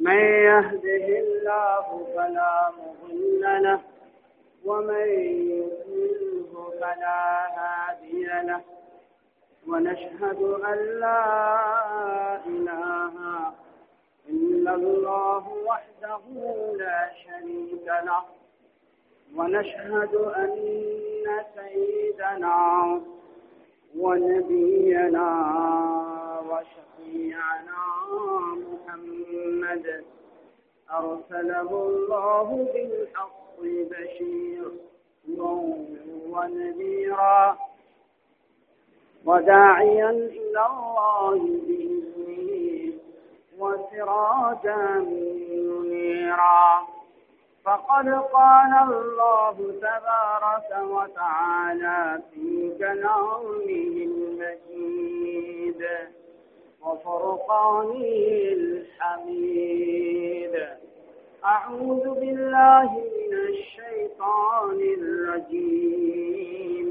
من يهده الله فلا مضل له ومن يضلله فلا هادي له. ونشهد أن لا إله إلا الله وحده لا شريك له. ونشهد أن سيدنا ونبينا وشفيعنا محمد. أرسله الله بالحق بشيرا ونذيرا. وداعيا إلى الله بإذنه وسراجا منيرا. فقد قال الله تبارك وتعالى في كلامه المجيد. وفرقانه الحميد. أعوذ بالله من الشيطان الرجيم.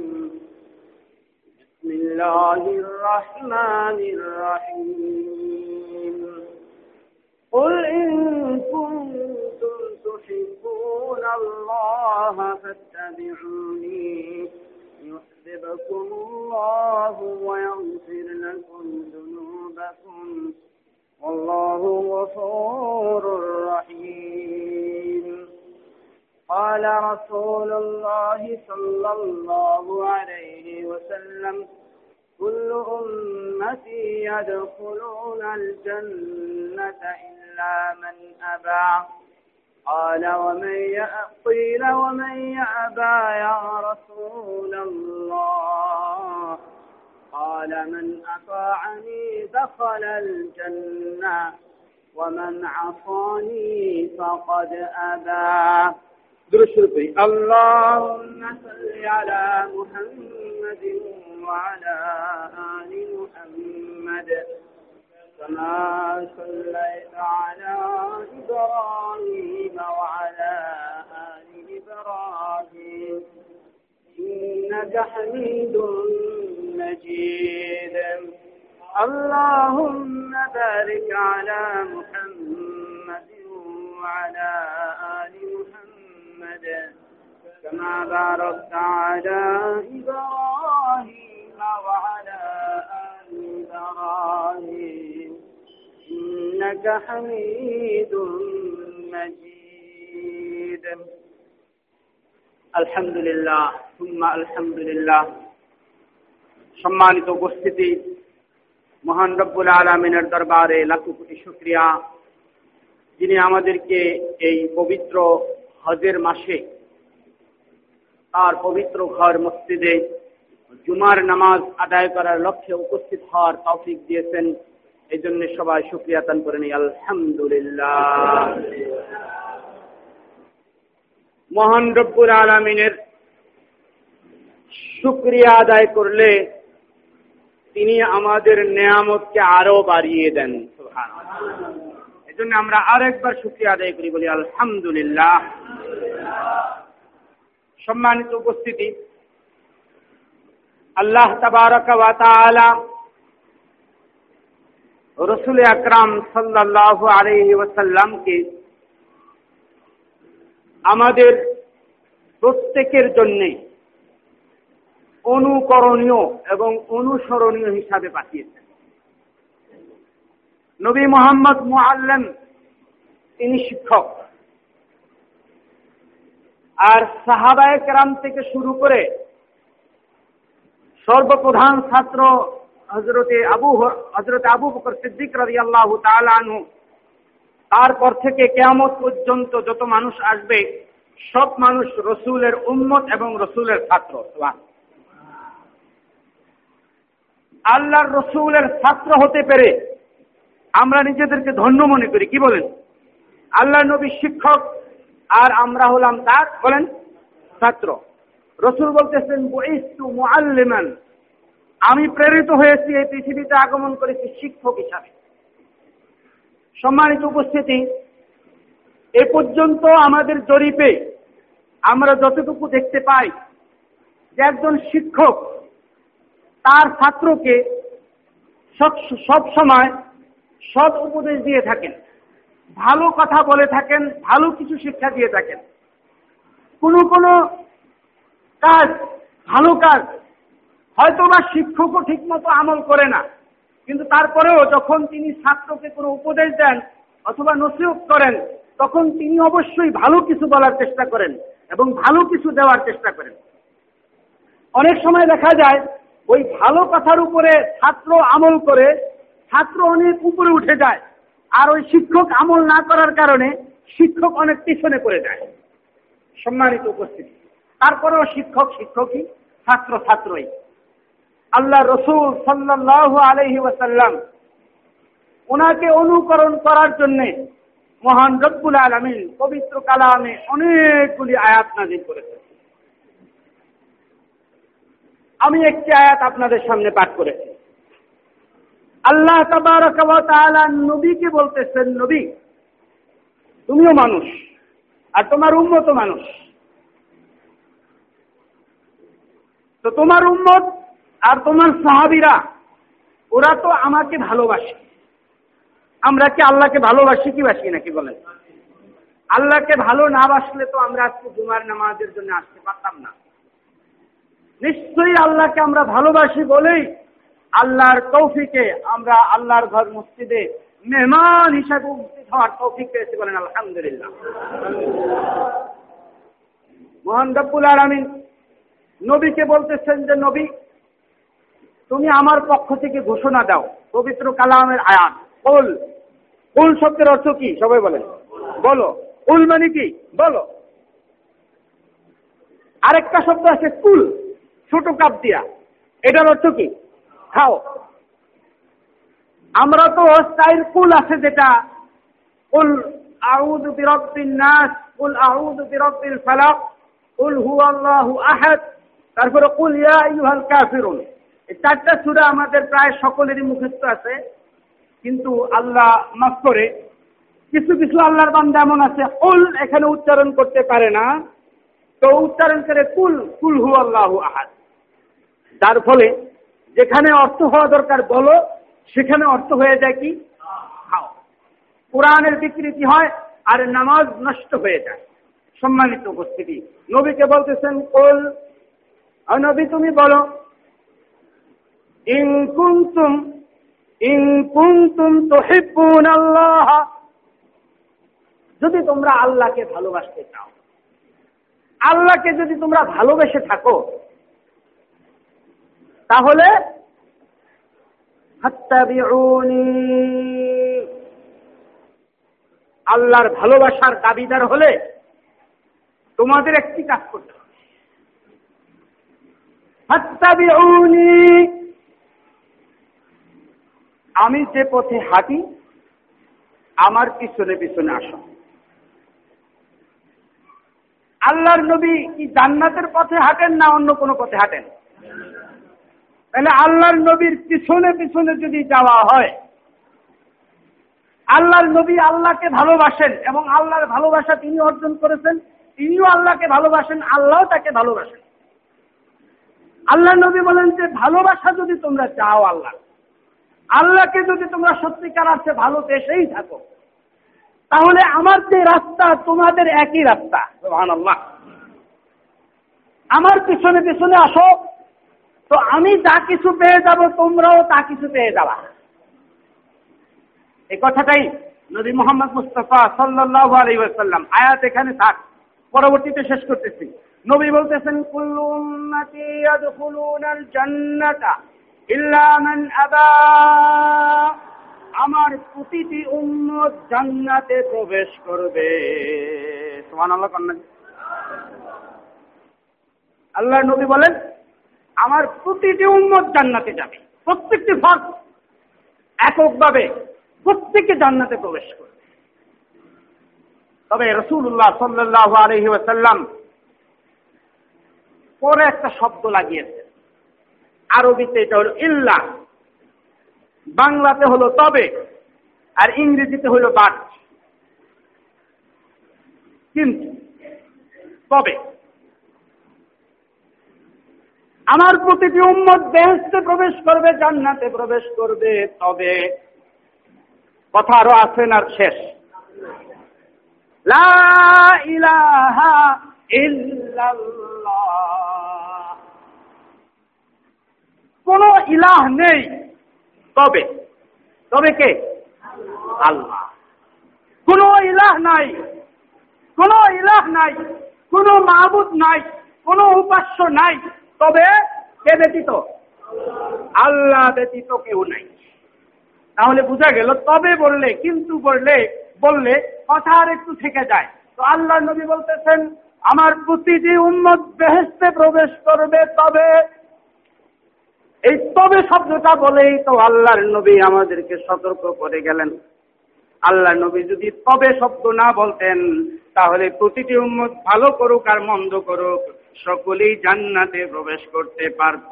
بسم الله الرحمن الرحيم. قل إن كنتم تحبون الله فاتبعوني. يحببكم الله ويغفر لكم ذنوبكم. والله غفور رحيم. قال رسول الله صلى الله عليه وسلم كل أمتي يدخلون الجنة إلا من أبى. قال ومن قيل ومن يأبى يا رسول الله. قال من أطاعني دخل الجنة ومن عصاني فقد أبى. درشربي اللهم صل على محمد وعلى آل محمد. كما صليت على إبراهيم وعلى آل إبراهيم. إنك حميد مجيد. اللهم بارك على محمد وعلى آل محمد. كما باركت على إبراهيم وعلى آل إبراهيم. إنك حميد مجيد. الحمد لله ثم الحمد لله. সম্মানিত উপস্থিতি। মহান রব্বুল আলমিনের দরবারে লাখো কোটি শুক্রিয়া। যিনি আমাদেরকে এই পবিত্র হজের মাসে তার পবিত্র ঘর মসজিদে জুমার নামাজ আদায় করার লক্ষ্যে উপস্থিত হওয়ার তৌফিক দিয়েছেন এই জন্য সবাই শুক্রিয়া তান করে নিই আলহামদুলিল্লাহ। মহান রব্বুল আলমিনের শুক্রিয়া আদায় করলে তিনি আমাদের নেয়ামতকে আরও বাড়িয়ে দেন এই জন্য আমরা আরেকবার শুক্রিয়া আদায় করি, বলি আলহামদুলিল্লাহ। সম্মানিত উপস্থিতি, আল্লাহ তাবারকালা রসুল আকরাম সাল্লাহ আলহি ওসাল্লামকে আমাদের প্রত্যেকের জন্যে অনুকরণীয় এবং অনুসরণীয় হিসাবে পাঠিয়েছেন। নবী মোহাম্মদ মুআল্লাম, তিনি শিক্ষক। আর সাহাবায় কেরাম থেকে শুরু করে সর্বপ্রধান ছাত্র হজরতে আবু হজরতে আবু বকর সিদ্দিক রাজি আল্লাহ আনহু, তারপর থেকে কেয়ামত পর্যন্ত যত মানুষ আসবে, সব মানুষ রসুলের উম্মত এবং রসুলের ছাত্র আল্লাহর রসুলের ছাত্র হতে পেরে আমরা নিজেদেরকে ধন্য মনে করি। কি বলেন? আল্লাহ নবী শিক্ষক আর আমরা হলাম তার, বলেন, ছাত্র। রসুল বলতেছেন মুআল্লিমান। আমি প্রেরিত হয়েছি এই পৃথিবীতে আগমন করেছি শিক্ষক হিসাবে। সম্মানিত উপস্থিতি, এ পর্যন্ত আমাদের জরিপে আমরা যতটুকু দেখতে পাই যে একজন শিক্ষক তার ছাত্রকে সব সময় সৎ উপদেশ দিয়ে থাকেন। ভালো কথা বলে থাকেন, ভালো কিছু শিক্ষা দিয়ে থাকেন। কোনো কোনো কাজ, ভালো কাজ হয়তো বা শিক্ষকও ঠিকমতো আমল করে না, কিন্তু তারপরেও যখন তিনি ছাত্রকে কোনো উপদেশ দেন অথবা নসিহত করেন, তখন তিনি অবশ্যই ভালো কিছু বলার চেষ্টা করেন এবং ভালো কিছু দেওয়ার চেষ্টা করেন। অনেক সময় দেখা যায় ওই ভালো কথার উপরে ছাত্র আমল করে, ছাত্র অনেক উপরে উঠে যায়, আর ওই শিক্ষক আমল না করার কারণে শিক্ষক অনেক পিছনে পড়ে যায়। সম্মানিত উপস্থিতি। তারপরেও শিক্ষক শিক্ষকই, ছাত্র ছাত্রই। আল্লাহ রসুল সাল্লাহ আলহি ওয়াসাল্লাম ওনাকে অনুকরণ করার জন্যে মহান রব্বুল আলমিন পবিত্র কালামে অনেকগুলি আয়াত নাজির করেছেন। আমি একটি আয়াত আপনাদের সামনে পাঠ করেছি। আল্লাহ নবীকে বলতেছেন, নবী, তুমিও মানুষ আর তোমার উন্মত মানুষ। তো তোমার উন্মত আর তোমার সাহাবিরা, ওরা তো আমাকে ভালোবাসে। আমরা কি আল্লাহকে ভালোবাসি কি বাসি নাকি বলেন? আল্লাহকে ভালো না বাসলে তো আমরা আজকে জুমার নামাজের জন্য আসতে পারতাম না। নিশ্চয়ই আল্লাহকে আমরা ভালোবাসি বলেই আল্লাহর তৌফিকে আমরা আল্লাহর ঘর মসজিদে মেহমান হিসাবে উপস্থিত হওয়ার তৌফিক পেয়েছি বলেন আলহামদুলিল্লাহ। মোহান রব্বুল আলমিন নবীকে বলতেছেন যে, নবী, তুমি আমার পক্ষ থেকে ঘোষণা দাও, পবিত্র কালামের আয়াত। কুল কুল শব্দের অর্থ কি? সবাই বলেন। বলো। কুল মানে কি? বলো। আরেকটা শব্দ আছে, কুল। ছোট কাপ দিয়া। এটার অর্থ কি? খাও। আমরা তো স্টাইল কুল আছে যেটা। কুল আউদ বিরব্বিন নাস, কুল আউদ বিরব্বিল ফালাক, কুল হুয়াল্লাহু আহাদ। তারপরে কুল ইয়া আইয়ুহাল কাফিরুন। এই চারটা সূরা আমাদের প্রায় সকলেরই মুখস্থ আছে। কিন্তু আল্লাহ মাফ করে, কিছু কিছু আল্লাহর বান্দা এমন আছে, কুল এখানে উচ্চারণ করতে পারে না। তো উচ্চারণ করে কুল কুল হু আল্লাহ আহাদ। যার ফলে যেখানে অর্থ হওয়া দরকার বলো, সেখানে অর্থ হয়ে যায় কি? খাও। কোরআনের বিকৃতি হয় আর নামাজ নষ্ট হয়ে যায়। সম্মানিত উপস্থিতি, নবীকে বলতেছেন, কোল নবী, তুমি বলো, ইন কুনতুম ইন কুনতুম তুহিব্বুন আল্লাহ যদি তোমরা আল্লাহকে ভালোবাসতে চাও। আল্লাহকে যদি তোমরা ভালোবেসে থাকো তাহলে আল্লাহর ভালোবাসার দাবিদার হলে তোমাদের একটি কাজ করতে হবে। আমি যে পথে হাঁটি, আমার পিছনে পিছনে আসো। আল্লাহর নবী কি জান্নাতের পথে হাঁটেন না অন্য কোনো পথে হাঁটেন? তাহলে আল্লাহর নবীর পিছনে পিছনে যদি যাওয়া হয়, আল্লাহর নবী আল্লাহকে ভালোবাসেন এবং আল্লাহর ভালোবাসা তিনি অর্জন করেছেন, তিনিও আল্লাহকে ভালোবাসেন আল্লাহ তাকে ভালোবাসেন। আল্লাহ নবী বলেন যে, ভালোবাসা যদি তোমরা চাও আল্লাহ, আল্লাহকে যদি তোমরা সত্যিকার আছে ভালো দেশেই থাকো, তাহলে আমার যে রাস্তা, তোমাদের একই রাস্তা। আমার পিছনে পিছনে আসো। তো আমি যা কিছু পেয়ে যাব, তোমরাও তা কিছু পেয়ে যাবা। এই কথাটাই নবী মোহাম্মদ মুস্তফা সাল্লাহ আলাইসাল্লাম আয়াত এখানে থাক, পরবর্তীতে শেষ করতেছি। নবী বলতেছেন, কুল্লু উম্মতি জান্নাতা ইল্লা মান আবা। আমার প্রতিটি উম্মত জান্নাতে প্রবেশ করবে। সুবহানাল্লাহ কন্যা আল্লাহ নবী বলেন আমার প্রতিটি উন্মত জান্নাতে যাবে। প্রত্যেকটি ফর্দ এককভাবে প্রত্যেকে জান্নাতে প্রবেশ করবে। তবে রসুল্লাহ সাল্লাহ আলহি পরে একটা শব্দ লাগিয়েছে আরবিতে এটা হলো ইল্লা। বাংলাতে হলো তবে আর ইংরেজিতে হলো বাট। কিন্তু তবে আমার প্রতিটি উম্মত বেহেস্তে প্রবেশ করবে, জান্নাতে প্রবেশ করবে। তবে কথা আরও আছেন আর শেষ? লা ইলাহা ইল্লাল্লাহ। কোন ইলাহ নেই। তবে তবে কে? আল্লাহ। কোন ইলাহ নাই। কোন ইলাহ নাই। কোন মাহবুদ নাই। কোন উপাস্য নাই। তবে কে ব্যতীত? আল্লাহ ব্যতীত কেউ নাই। তাহলে বোঝা গেল, তবে বললে, কিন্তু বললে বললে কথা আর একটু থেকে যায়। তো আল্লাহ নবী বলতেছেন, আমার প্রতিটি উন্মত বেহেস্তে প্রবেশ করবে তবে। এই তবে শব্দটা বলেই তো আল্লাহর নবী আমাদেরকে সতর্ক করে গেলেন। আল্লাহ নবী যদি তবে শব্দ না বলতেন, তাহলে প্রতিটি উম্মত ভালো করুক আর মন্দ করুক। সকলেই জান্নাতে প্রবেশ করতে পারত।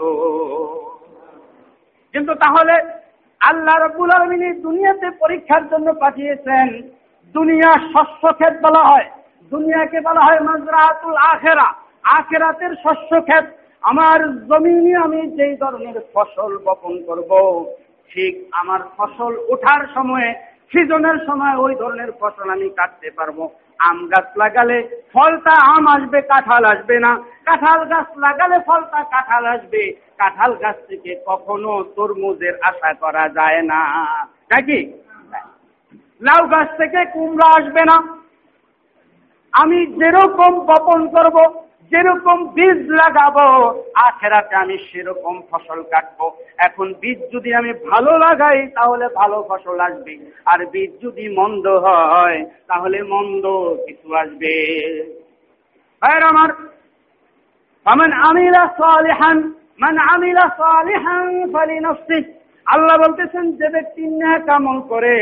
কিন্তু তাহলে আল্লাহ রব্বুল আলমিনী দুনিয়াতে পরীক্ষার জন্য পাঠিয়েছেন, দুনিয়া শস্য ক্ষেত বলা হয়। দুনিয়াকে বলা হয় মাজরাতুল আখেরা। আখেরাতের শস্য ক্ষেত। আমার জমিনে আমি যেই ধরনের ফসল বপন করব, ঠিক আমার ফসল ওঠার সময়ে সিজনের সময় ওই ধরনের ফসল আমি কাটতে পারব। আম গাছ লাগালে ফলটা আম আসবে, কাঁঠাল আসবে না। কাঁঠাল গাছ লাগালে ফলটা কাঁঠাল আসবে। কাঁঠাল গাছ থেকে কখনো তরমুজের আশা করা যায় না। নাকি? লাউ গাছ থেকে কুমড়া আসবে না। আমি যেরকম বপন করব যেরকম বীজ লাগাবো, আখেরাতে আমি সেরকম ফসল কাটবো। এখন বীজ যদি আমি ভালো লাগাই, তাহলে ভালো ফসল আসবে। আর বীজ যদি মন্দ হয়, তাহলে মন্দ কিছু আসবে। ভাইয়ের আমার আমিলা সালিহান, মান আমিলা সালিহান ফালিনাফসিহি আল্লাহ বলতেছেন, যে ব্যক্তি ন্যায় কামল করে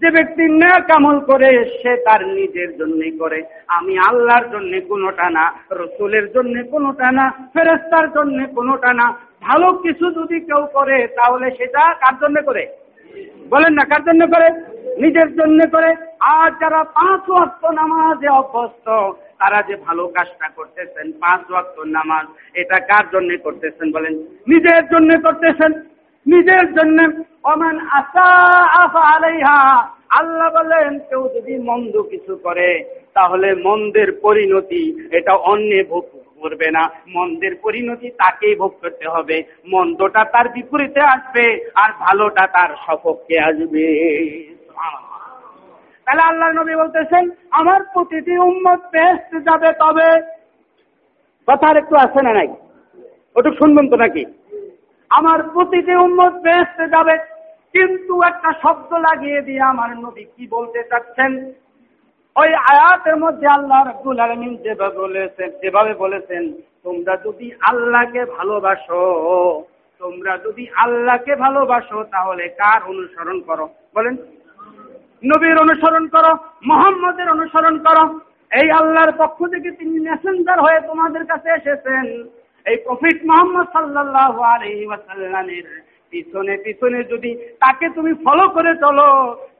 যে ব্যক্তি ন্যাক আমল করে, সে তার নিজের জন্য করে। আমি আল্লাহর জন্য কোনোটা না, রসুলের জন্য কোনোটা না ফেরেস্তার জন্য কোনোটা না। ভালো কিছু যদি কেউ করে, তাহলে সেটা কার জন্য করে? বলেন না, কার জন্য করে? নিজের জন্য করে। আর যারা পাঁচ ওয়াক্ত নামাজে অভ্যস্ত, তারা যে ভালো কাজটা করতেছেন, পাঁচ ওয়াক্ত নামাজ, এটা কার জন্য করতেছেন বলেন? নিজের জন্য করতেছেন। নিজের জন্য অমান আশা আফা আলাইহা, আল্লাহ বলেন, কেউ যদি মন্দ কিছু করে, তাহলে মন্দের পরিণতি এটা অন্য ভোগ করবে না। মন্দের পরিণতি তাকেই ভোগ করতে হবে। মন্দটা তার বিপরীতে আসবে, আর ভালোটা তার সপক্ষে আসবে। তাহলে আল্লাহ নবী বলতেছেন, আমার প্রতিটি উম্মত বেহেস্ট যাবে তবে। কথার একটু আছে না নাই? ওটুক শুনবেন তো নাকি? আমার প্রতিটি উন্মত বেহেস্তে যাবে। কিন্তু একটা শব্দ লাগিয়ে দিয়ে আমার নবী কি বলতে চাচ্ছেন? ওই আয়াতের মধ্যে আল্লাহ রব্দুল আলমিন যেভাবে বলেছেন যেভাবে বলেছেন, তোমরা যদি আল্লাহকে ভালোবাসো, তোমরা যদি আল্লাহকে ভালোবাসো, তাহলে কার অনুসরণ করো? বলেন। নবীর অনুসরণ করো, মোহাম্মদের অনুসরণ করো। এই আল্লাহর পক্ষ থেকে তিনি মেসেঞ্জার হয়ে তোমাদের কাছে এসেছেন। এই প্রফিট মোহাম্মদ সাল্লাহ আলহি ওয়াসাল্লামের পিছনে পিছনে যদি তাকে তুমি ফলো করে চলো,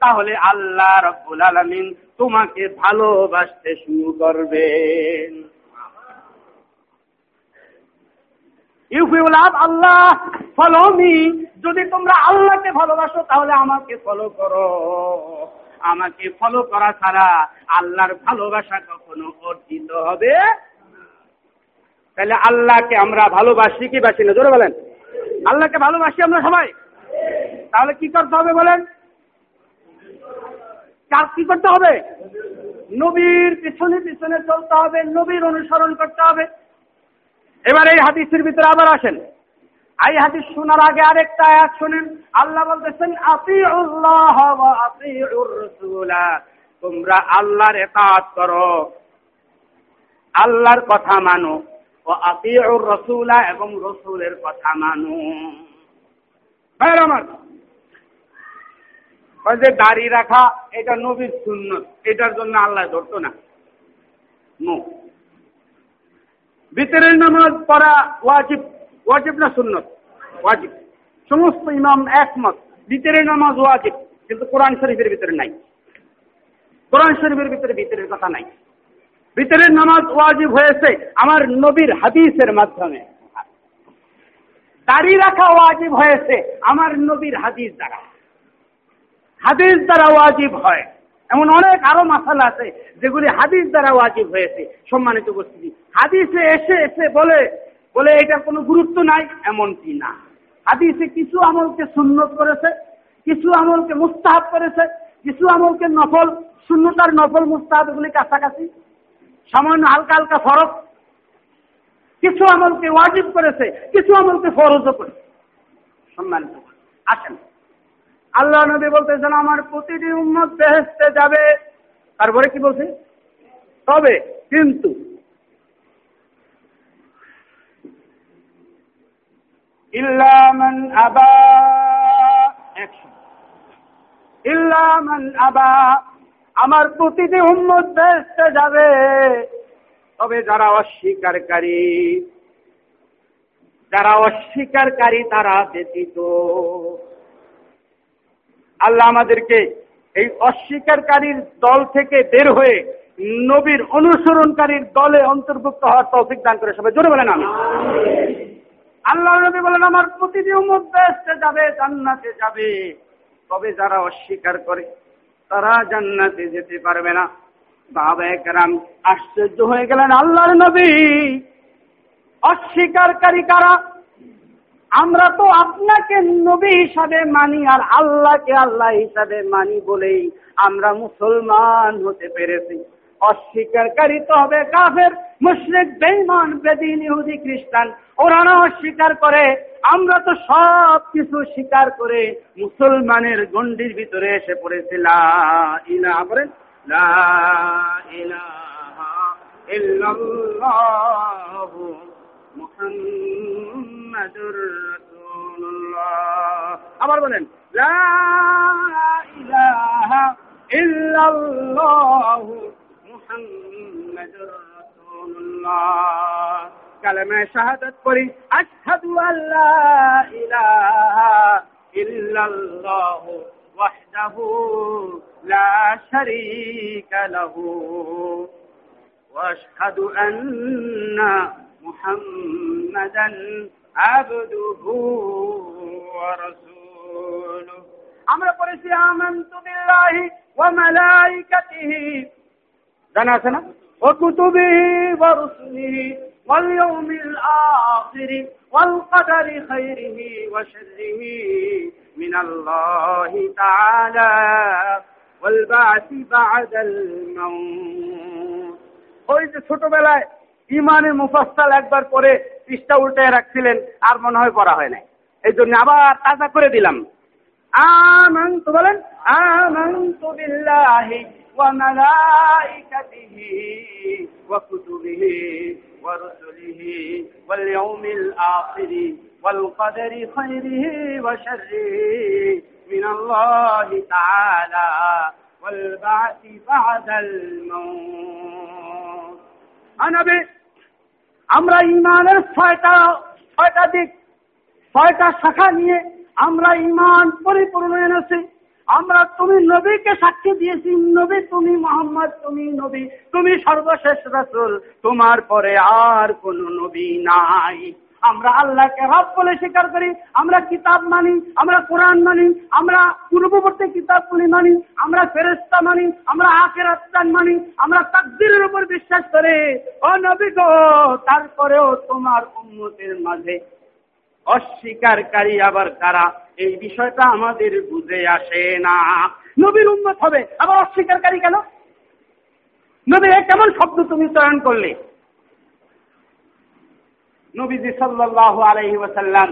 তাহলে আল্লাহ রব্বুল আলমিন তোমাকে ভালোবাসতে শুরু করবেন। ইউফ আল্লাহ ফলো মি যদি তোমরা আল্লাহকে ভালোবাসো, তাহলে আমাকে ফলো করো। আমাকে ফলো করা ছাড়া আল্লাহর ভালোবাসা কখনো অর্জিত হবে তাহলে আল্লাহকে আমরা ভালোবাসি কি বাসি না? জোরে বলেন। আল্লাহকে ভালোবাসি আমরা সবাই। তাহলে কি করতে হবে বলেন? কাজ কি করতে হবে? নবীর পিছনে পিছনে চলতে হবে, নবীর অনুসরণ করতে হবে। এবার এই হাদিসের ভিতরে আবার আসেন। এই হাদিস শোনার আগে আরেকটা আয়াত শোনেন। আল্লাহ বলতেছেন, আতিউল্লাহ তোমরা আল্লাহর ইতাআত করো। আল্লাহর কথা মানো। আতিউর রাসূলা এবং রাসূলের কথা মানো। ভাইরা আমার যে দাড়ি রাখা, এটা নবীর সুন্নত, এটার জন্য আল্লাহ ধরতো না। নো। ভিতরের নামাজ পড়া ওয়াজিব ওয়াজিব না সুন্নত? ওয়াজিব। সমস্ত ইমাম একমত, ভিতরের নামাজ ওয়াজিব, কিন্তু কোরআন শরীফের ভিতরে নাই। কোরআন শরীফের ভিতরে ভিতরের কথা নাই। ভিতরের নামাজ ওয়াজিব হয়েছে আমার নবীর হাদিসের মাধ্যমে। দাড়ি রাখা ওয়াজিব হয়েছে আমার নবীর হাদিস দ্বারা। হাদিস দ্বারা ওয়াজিব হয়। এমন অনেক আরও মাসালা আছে যেগুলি হাদিস দ্বারা ওয়াজিব হয়েছে। সম্মানিত উপস্থিতি, হাদিসে এসে এসে বলে বলে এটার কোনো গুরুত্ব নাই, এমনটি না। হাদিসে কিছু আমলকে সুন্নত করেছে, কিছু আমলকে মুস্তাহাব করেছে, কিছু আমলকে নফল শূন্যতার নফল মুস্তাহাব এগুলি কাছাকাছি সামান্য হালকা হালকা ফরক। কিছু আমলকে ওয়াজিব করেছে, কিছু আমলকে ফরজও করেছে। সম্মানিত আসেন। আল্লাহ নবী বলতেছেন, আমার প্রতিটি উম্মত বেহেস্তে যাবে। তারপরে কি বলছে? তবে, কিন্তু ইল্লামান আবা ইল্লামান আবা আমার প্রতিটি উম্মত বেহেস্তে যাবে। তবে যারা অস্বীকারী যারা অস্বীকারী তারা ব্যতীত। আল্লাহ আমাদেরকে এই অস্বীকারীর দল থেকে বের হয়ে নবীর অনুসরণকারীর দলে অন্তর্ভুক্ত হওয়ার তৌফিক দান করে সবাই জোরে বলেন আমি আল্লাহ নবী বলেন, আমার প্রতিটি মধ্যে যাবে, জান্নাতে যাবে। তবে যারা অস্বীকার করে তারা জান্নাতে যেতে পারবে না। বাবা একরাম আশ্চর্য হয়ে গেলেন, আল্লাহর নবী! অস্বীকারী কারা? আমরা তো আপনাকে নবী হিসাবে মানি আর আল্লাহকে আল্লাহ হিসাবে মানি বলেই আমরা মুসলমান হতে পেরেছি। অস্বীকারী তো হবে কাফের, মুশরিক, বেঈমান, বেদিন, ইহুদি, খ্রিস্টান। ওরা না অস্বীকার করে, আমরা তো সব কিছু স্বীকার করে মুসলমানের গণ্ডির ভিতরে এসে পড়েছিলাম ইলা বলেন, লা ইলাহা ইল্লাল্লাহু মুহাম্মাদুর রাসূলুল্লাহ। আবার বলেন, লা ইলাহা ইল্লাল্লাহু মুহাম্মাদুর রাসূলুল্লাহ কালেমে শাহাদাত করি আশহাদু আল্লা ইলাহা ইল্লাল্লাহু ওয়াহদাহু লা শারীকা লাহু واشهد ان محمدا عبده ورسوله আমরা পড়েছি আমান্তু বিল্লাহি ওয়া মালাইকাতিহি জানা আছে না ও কুতুবিহি ওয়া রুসুলিহি ওয়াল ইয়াউমিল আখির ওয়াল কদরি খাইরিহি ওয়া শাররিহি من الله تعالى والبعث بعد الموت ওই যে ছোটবেলায় ইমানের মুফাস্সাল একবার করে পৃষ্ঠা উল্টে রাখছিলেন আর মনে হয় পড়া হয় নাই এই জন্য আবার তাজা করে দিলাম আমান্ত বলেন আমান্ত বিল্লাহি ওয়া মালাইকাতিহি ওয়া কুতুবিহি ওয়া রুসুলিহি ওয়াল ইয়াউমিল আখির ওয়াল কদরি খাইরিহি ওয়া শাররিহি من الله تعالى والبعث بعد الموت আনাবে আমরা ইমানের ছয়টা ছয়টা দিক ছয়টা শাখা নিয়ে আমরা ইমান পরিপূর্ণ এনেছি আমরা তুমি নবীকে সাক্ষী দিয়েছি। নবী, তুমি মোহাম্মদ, তুমি নবী, তুমি সর্বশেষ রাসূল। তোমার পরে আর কোন নবী নাই। আমরা আল্লাহকে রব বলে স্বীকার করি। আমরা কিতাব মানি, আমরা কোরআন মানি, আমরা পূর্ববর্তী কিতাবগুলি মানি, আমরা ফেরেস্তা মানি, আমরা আখেরাত মানি, আমরা তাকদিরের উপর বিশ্বাস করে। ও নবী গো, তারপরেও তোমার উন্নতির মাঝে অস্বীকারী আবার কারা? এই বিষয়টা আমাদের বুঝে আসে না। নবীর উন্নত হবে, আবার অস্বীকারী কেন? নবী এ কেমন শব্দ তুমি চয়ন করলে? নবীজি সাল্লাহ আলহি ওয়াসাল্লাম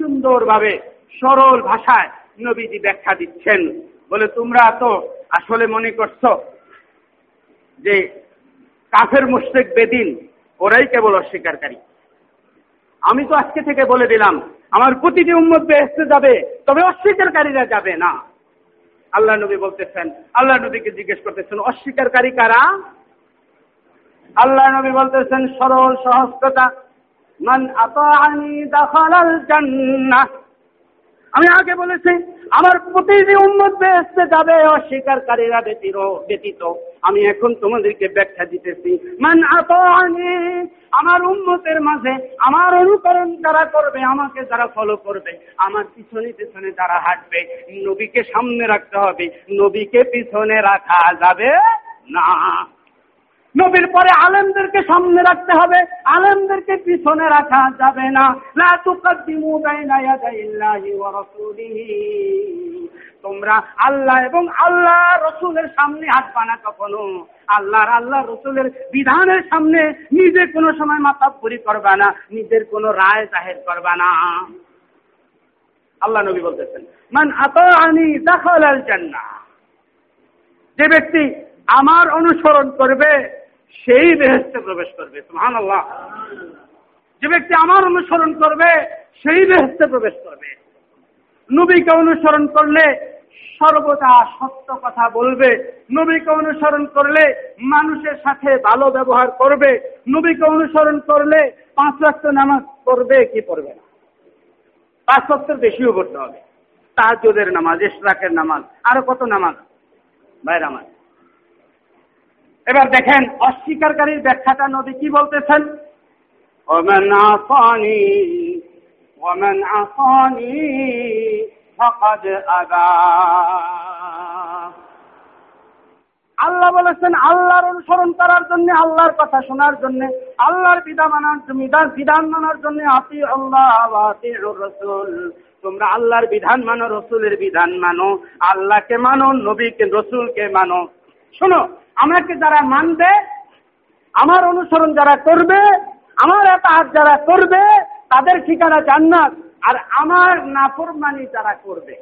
সুন্দরভাবে, সরল ভাষায় নবীজি ব্যাখ্যা দিচ্ছেন। বলে, তোমরা তো আসলে মনে করছ যে কাফের মুশ্রিক বেদিন, ওরাই কেবল অস্বীকারী? আমি তো আজকে থেকে বলে দিলাম আমার প্রতিটি উম্মত বেহেস্তে যাবে, তবে অস্বীকারীরা যাবে না। আল্লাহ নবী বলতেছেন, আল্লাহ নবীকে জিজ্ঞেস করতেছেন, অস্বীকারী কারা? আল্লাহ নবী বলতেছেন, সরল কথা মান আতাআনি দাখালাল জান্নাহ। আমি আগে বলেছি, আমার প্রতিটি উন্মত বেহেস্তে যাবে, অস্বীকারীরা ব্যতীত। আমি এখন তোমাদেরকে ব্যাখ্যা দিতেছি। মান আতাআনি আমার উন্মতের মাঝে, আমার অনুকরণ যারা করবে, আমাকে যারা ফলো করবে, আমার পিছনে পিছনে যারা হাঁটবে, নবীকে সামনে রাখতে হবে। নবীকে পিছনে রাখা যাবে না। নবীর পরে আলেমদেরকে সামনে রাখতে হবে, আলেমদেরকে পিছনে রাখা যাবে না। লা তুকাদ্দিমু বাইনা ইয়াদাইল্লাহি ওয়া রাসূলিহি। তোমরা আল্লাহ এবং আল্লাহ রসুলের সামনে হাঁটবা না কখনো। আল্লাহর আল্লাহ রসুলের বিধানের সামনে নিজে কোনো সময় মাতাপুরি করবা না, নিজের কোনো রায় জাহের করবা না। আল্লাহ নবী বলতেছেন, মান আতাআনি দাখালাল জান্নাহ। যে ব্যক্তি আমার অনুসরণ করবে, সেই বেহেস্তে প্রবেশ করবে সুহান আল্লাহ যে ব্যক্তি আমার অনুসরণ করবে, সেই বেহেস্তে প্রবেশ করবে। নবীকে অনুসরণ করলে সর্বদা সত্য কথা বলবে। নবীকে অনুসরণ করলে মানুষের সাথে ভালো ব্যবহার করবে। নবীকে অনুসরণ করলে পাঁচ ওয়াক্ত নামাজ পড়বে, কি পড়বে না? পাঁচ ওয়াক্তের বেশিও পড়তে হবে। তাহাজুদের নামাজ, ইশরাকের নামাজ, আরও কত নামাজ? ভাইয়ের নামাজ। এবার দেখেন অস্বীকারীর ব্যাখ্যাটা নবী কি বলতেছেন? ওমেন আসানি ওমেন আসানি আদা। আল্লাহ বলেছেন আল্লাহর অনুসরণ করার জন্য আল্লাহর কথা শোনার জন্য আল্লাহর বিধান মানার বিধান বিধান মানার জন্য আতি আল্লাহ রসুল। তোমরা আল্লাহর বিধান মানো রসুলের বিধান মানো আল্লাহকে মানো নবীকে রসুলকে মানো। শোনো, আমাকে যারা মানবে, আমার অনুসরণ যারা করবে, আমার এতাহাত যারা করবে, তাদের ঠিকানা জান্নাত, আর আমার নাফরমানি যারা করবে।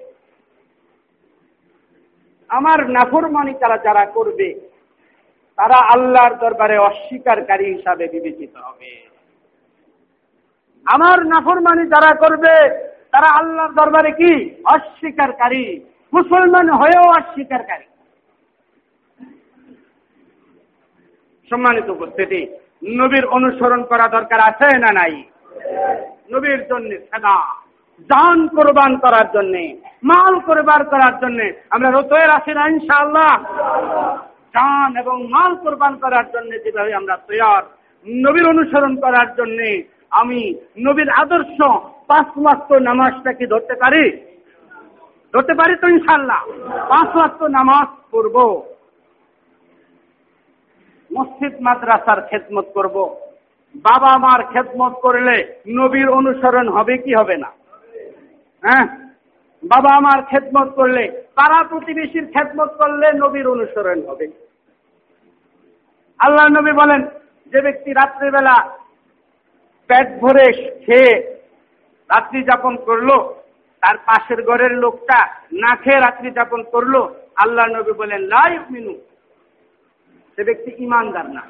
আমার নাফরমানি তারা যারা করবে, তারা আল্লাহর দরবারে অস্বীকারী হিসাবে বিবেচিত হবে। আমার নাফরমানি যারা করবে, তারা আল্লাহর দরবারে কি? অস্বীকারী। মুসলমান হয়েও অস্বীকারী। সম্মানিত উপস্থিতি, নবীর অনুসরণ করা দরকার আছে না নাই? নবীর জন্য সেদা, জান কোরবান করার জন্য, মাল কোরবান করার জন্য আমরা রতয়ের আছি না ইনশাআল্লাহ। জান এবং মাল কোরবান করার জন্য যেভাবে আমরা তৈয়ার, নবীর অনুসরণ করার জন্য আমি নবীর আদর্শ পাঁচ মাত্র নামাজটা কি ধরতে পারি? ধরতে পারি তো ইনশাল্লাহ পাঁচ ওয়াক্ত নামাজ পড়ব। মসজিদ মাদ্রাসার খেদমত করব। বাবা মার খেদমত করলে নবীর অনুসরণ হবে কি হবে না? হ্যাঁ? বাবা মার খেদমত করলে, পাড়া প্রতিবেশীর খেদমত করলে নবীর অনুসরণ হবে। আল্লাহ নবী বলেন, যে ব্যক্তি রাত্রিবেলা পেট ভরে খেয়ে রাত্রি যাপন করল, তার পাশের ঘরের লোকটা না খেয়ে রাত্রি যাপন করল, আল্লাহ নবী বলেন লাইফ মিনু সে ব্যক্তি ইমানদার না।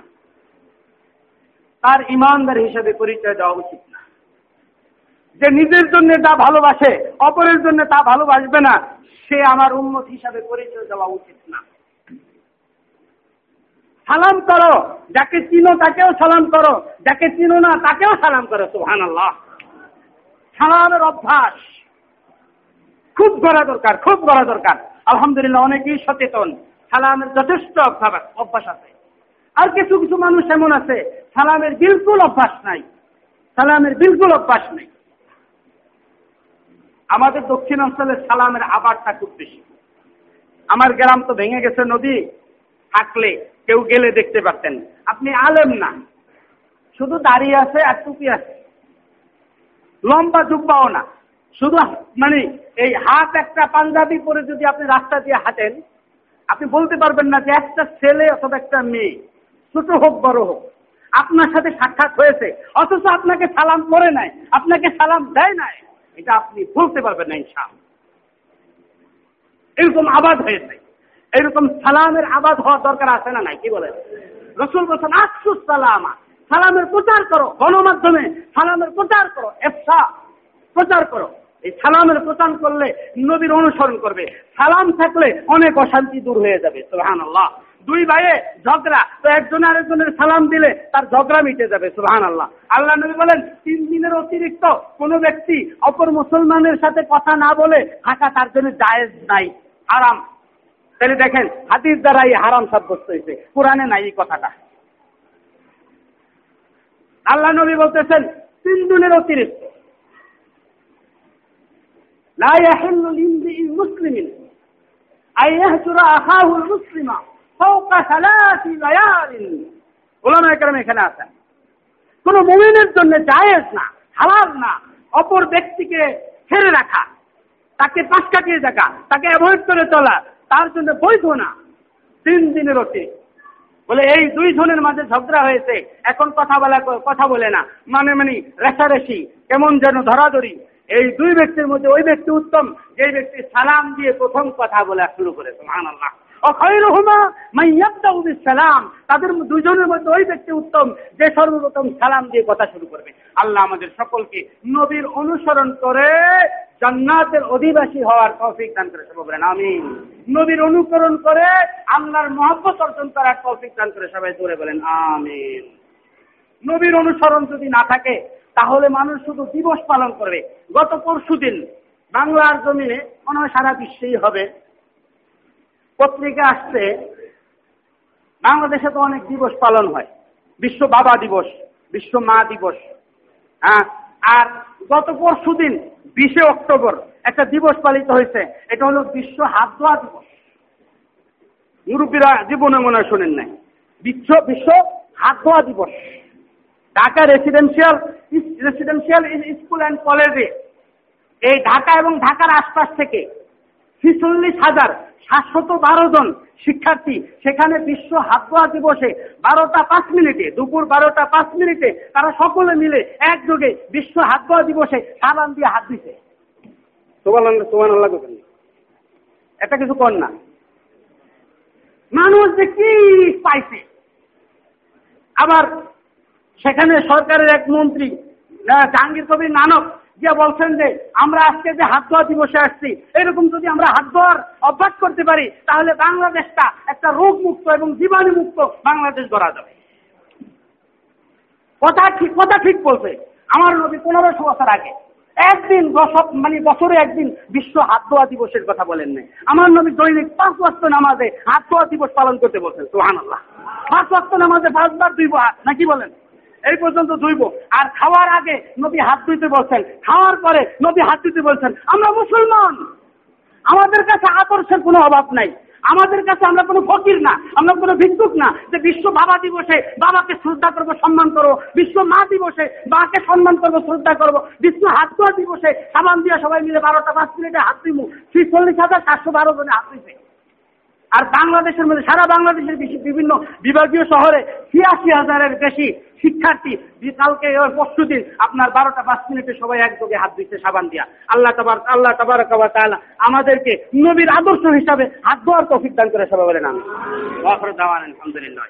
তার ইমানদার হিসেবে পরিচয় দেওয়া উচিত না। যে নিজের জন্য তা ভালোবাসে, অপরের জন্য তা ভালোবাসবে না, সে আমার উন্মত হিসাবে পরিচয় দেওয়া উচিত না। সালাম করো, যাকে চিনো তাকেও সালাম করো, যাকে চিনো না তাকেও সালাম করো সুহান আল্লাহ সালামের অভ্যাস। খুব করা দরকার, খুব করা দরকার। আলহামদুলিল্লাহ অনেকেই সচেতন। সালামের যথেষ্ট অভ্যাস আছে। আর কিছু কিছু মানুষ এমন আছে, সালামের বিলকুল অভ্যাস নাই। সালামের বিলকুল অভ্যাস নেই। আমাদের দক্ষিণ অঞ্চলে সালামের আবারটা খুব বেশি। আমার গ্রাম তো ভেঙে গেছে নদী, থাকলে কেউ গেলে দেখতে পারতেন আপনি আলেম না। শুধু দাঁড়িয়ে আছে আর টুপি আছে। লম্বা জুব্বাও না। শুধু মানে এই হাত একটা পাঞ্জাবি পরে যদি আপনি রাস্তা দিয়ে হাঁটেন আপনি বলতে পারবেন না যে একটা ছেলে অথবা একটা মেয়ে, ছোট হোক, বড় হোক, আপনার সাথে সাক্ষাৎ হয়েছে, অথচ আপনাকে সালাম করে নাই, আপনাকে সালাম দেয় নাই, এটা আপনি বলতে পারবেন না ইনশাল এরকম আবাদ হয়েছে, এরকম সালামের আবাদ হওয়ার দরকার আছে না নাই, কি বলে রসুল বলছেন আফসুস সালামা, সালামের প্রচার করো, গণমাধ্যমে সালামের প্রচার করো, এফসা, প্রচার করো। এই সালামের প্রচার করলে নবীর অনুসরণ করবে। সালাম থাকলে অনেক অশান্তি দূর হয়ে যাবে সুহান আল্লাহ দুই ভাইয়ে ঝগড়া, তো একজন আরেকজনের সালাম দিলে তার ঝগড়া মিটে যাবে সুহান আল্লাহ আল্লাহ নবী বলেন, তিন দিনের অতিরিক্ত কোন ব্যক্তি অপর মুসলমানের সাথে কথা না বলে থাকা তার জন্য জায়েজ নাই আরাম তাহলে দেখেন হাতির দ্বারা এই হারাম সাব্যস্ত হয়েছে, কোরআনে নাই এই কথাটা। আল্লাহ নবী বলতেছেন, তিন দিনের অতিরিক্ত। لا يحل لامرئ مسلم أن يهجر أخاه المسلم فوق ثلاث ليال ওলামা একরাম এখানে আছেন কোন মুমিনের জন্য জায়েজ না হালাল না অপর ব্যক্তিকে ছেড়ে রাখা তাকে পাশ কাটিয়ে থাকা তাকে অ্যাভয়েড করে চলা তার জন্য বৈধ না তিন দিনের অতিরিক্ত বলে এই দুই জনের মাঝে ঝগড়া হয়েছে এখন কথা বলা কথা বলে না মানে মানে রেশারেশি কেমন যেন ধরাধরি এই দুই ব্যক্তির মধ্যে ওই ব্যক্তি উত্তম যে ব্যক্তি সালাম দিয়ে প্রথম কথা বলা শুরু করে সুবহান আল্লাহ সালাম তাদের দুজনের মধ্যে ওই ব্যক্তি উত্তম, যে সর্বপ্রথম সালাম দিয়ে কথা শুরু করবে। আল্লাহ আমাদের সকলকে নবীর অনুসরণ করে জান্নাতের অধিবাসী হওয়ার তৌফিক দান করে, সবাই বলেন আমিন। নবীর অনুকরণ করে আল্লাহর মহব্বত অর্জন করার তৌফিক দান করে, সবাই জোরে বলেন আমিন। নবীর অনুসরণ যদি না থাকে তাহলে মানুষ শুধু দিবস পালন করবে। গত পরশু দিন বাংলার জমিনে মনে হয় সারা বিশ্বেই হবে। পত্রিকা আসছে, বাংলাদেশে তো অনেক দিবস পালন হয়। বিশ্ব বাবা দিবস, বিশ্ব মা দিবস। হ্যাঁ আর গত পরশু দিন বিশে অক্টোবর একটা দিবস পালিত হয়েছে। এটা হলো বিশ্ব হাত ধোয়া দিবস। মুরব্বীরা জীবনে মনে শোনেন নাই। বিশ্ব বিশ্ব হাত ধোয়া দিবস। Dhaka residential residential school and কলেজে এই ঢাকা এবং ঢাকার আশপাশ থেকে ছিচল্লিশ হাজার সাতশত বারো জন শিক্ষার্থী সেখানে বিশ্ব হাত ধোয়া দিবসে বারোটা পাঁচ মিনিটে দুপুর বারোটা পাঁচ মিনিটে তারা সকলে মিলে একযোগে বিশ্ব হাত ধোয়া দিবসে সাবান দিয়ে হাত দিছে। সোমান আল্লাহ এটা কিছু কর না। মানুষ যে কি পাইছে? আবার সেখানে সরকারের এক মন্ত্রী জাহাঙ্গীর কবির নানক যে বলছেন যে, আমরা আজকে যে হাত ধোয়া দিবসে আসছি, এরকম যদি আমরা হাত ধোয়ার অভ্যাস করতে পারি, তাহলে বাংলাদেশটা একটা রোগ মুক্ত এবং জীবাণু মুক্ত বাংলাদেশ গড়া যাবে। কথা ঠিক কথা ঠিক বলছে। আমার নবী পনেরোশো বছর আগে, একদিন মানে বছরে একদিন বিশ্ব হাত ধোয়া দিবসের কথা বলেন নাই। আমার নবী দৈনিক পাঁচ ওয়াক্ত নামাজে হাত ধোয়া দিবস পালন করতে বলছেন সোহান আল্লাহ পাঁচ ওয়াক্ত নামাজে পাঁচবার দুই হাত নাকি বলেন? এই পর্যন্ত ধুইব। আর খাওয়ার আগে নবী হাত ধুইতে বলছেন, খাওয়ার পরে নবী হাত ধুইতে বলছেন, আমরা মুসলমান। আমাদের কাছে আদর্শের কোনো অভাব নাই। আমাদের কাছে আমরা কোনো ফকির না, আমরা কোনো ভিক্ষুক না। যে বিশ্ব বাবা দিবসে বাবাকে শ্রদ্ধা করব, সম্মান করব, বিশ্ব মা দিবসে মাকে সম্মান করব, শ্রদ্ধা করব, বিশ্ব হাত ধোয়া দিবসে সাবান দিয়ে সবাই মিলে বারোটা, পাঁচ মিনিটে হাত দিব ছিচল্লিশ হাজার সাতশো বারো জনে হাত দিবে আর বাংলাদেশের মধ্যে, সারা বাংলাদেশের বিভিন্ন বিভাগীয় শহরে ছিয়াশি হাজারের বেশি শিক্ষার্থী কালকে পরশু দিন আপনার বারোটা পাঁচ মিনিটে সবাই একযোগে হাত দিচ্ছে সাবান দিয়া। আল্লাহ তাবার আল্লাহ তাবার কাবার তাহলে আমাদেরকে নবীর আদর্শ হিসাবে হাত ধোয়ার তফিক দান করে সবাই বলেন আমি আলহামদুলিল্লাহ।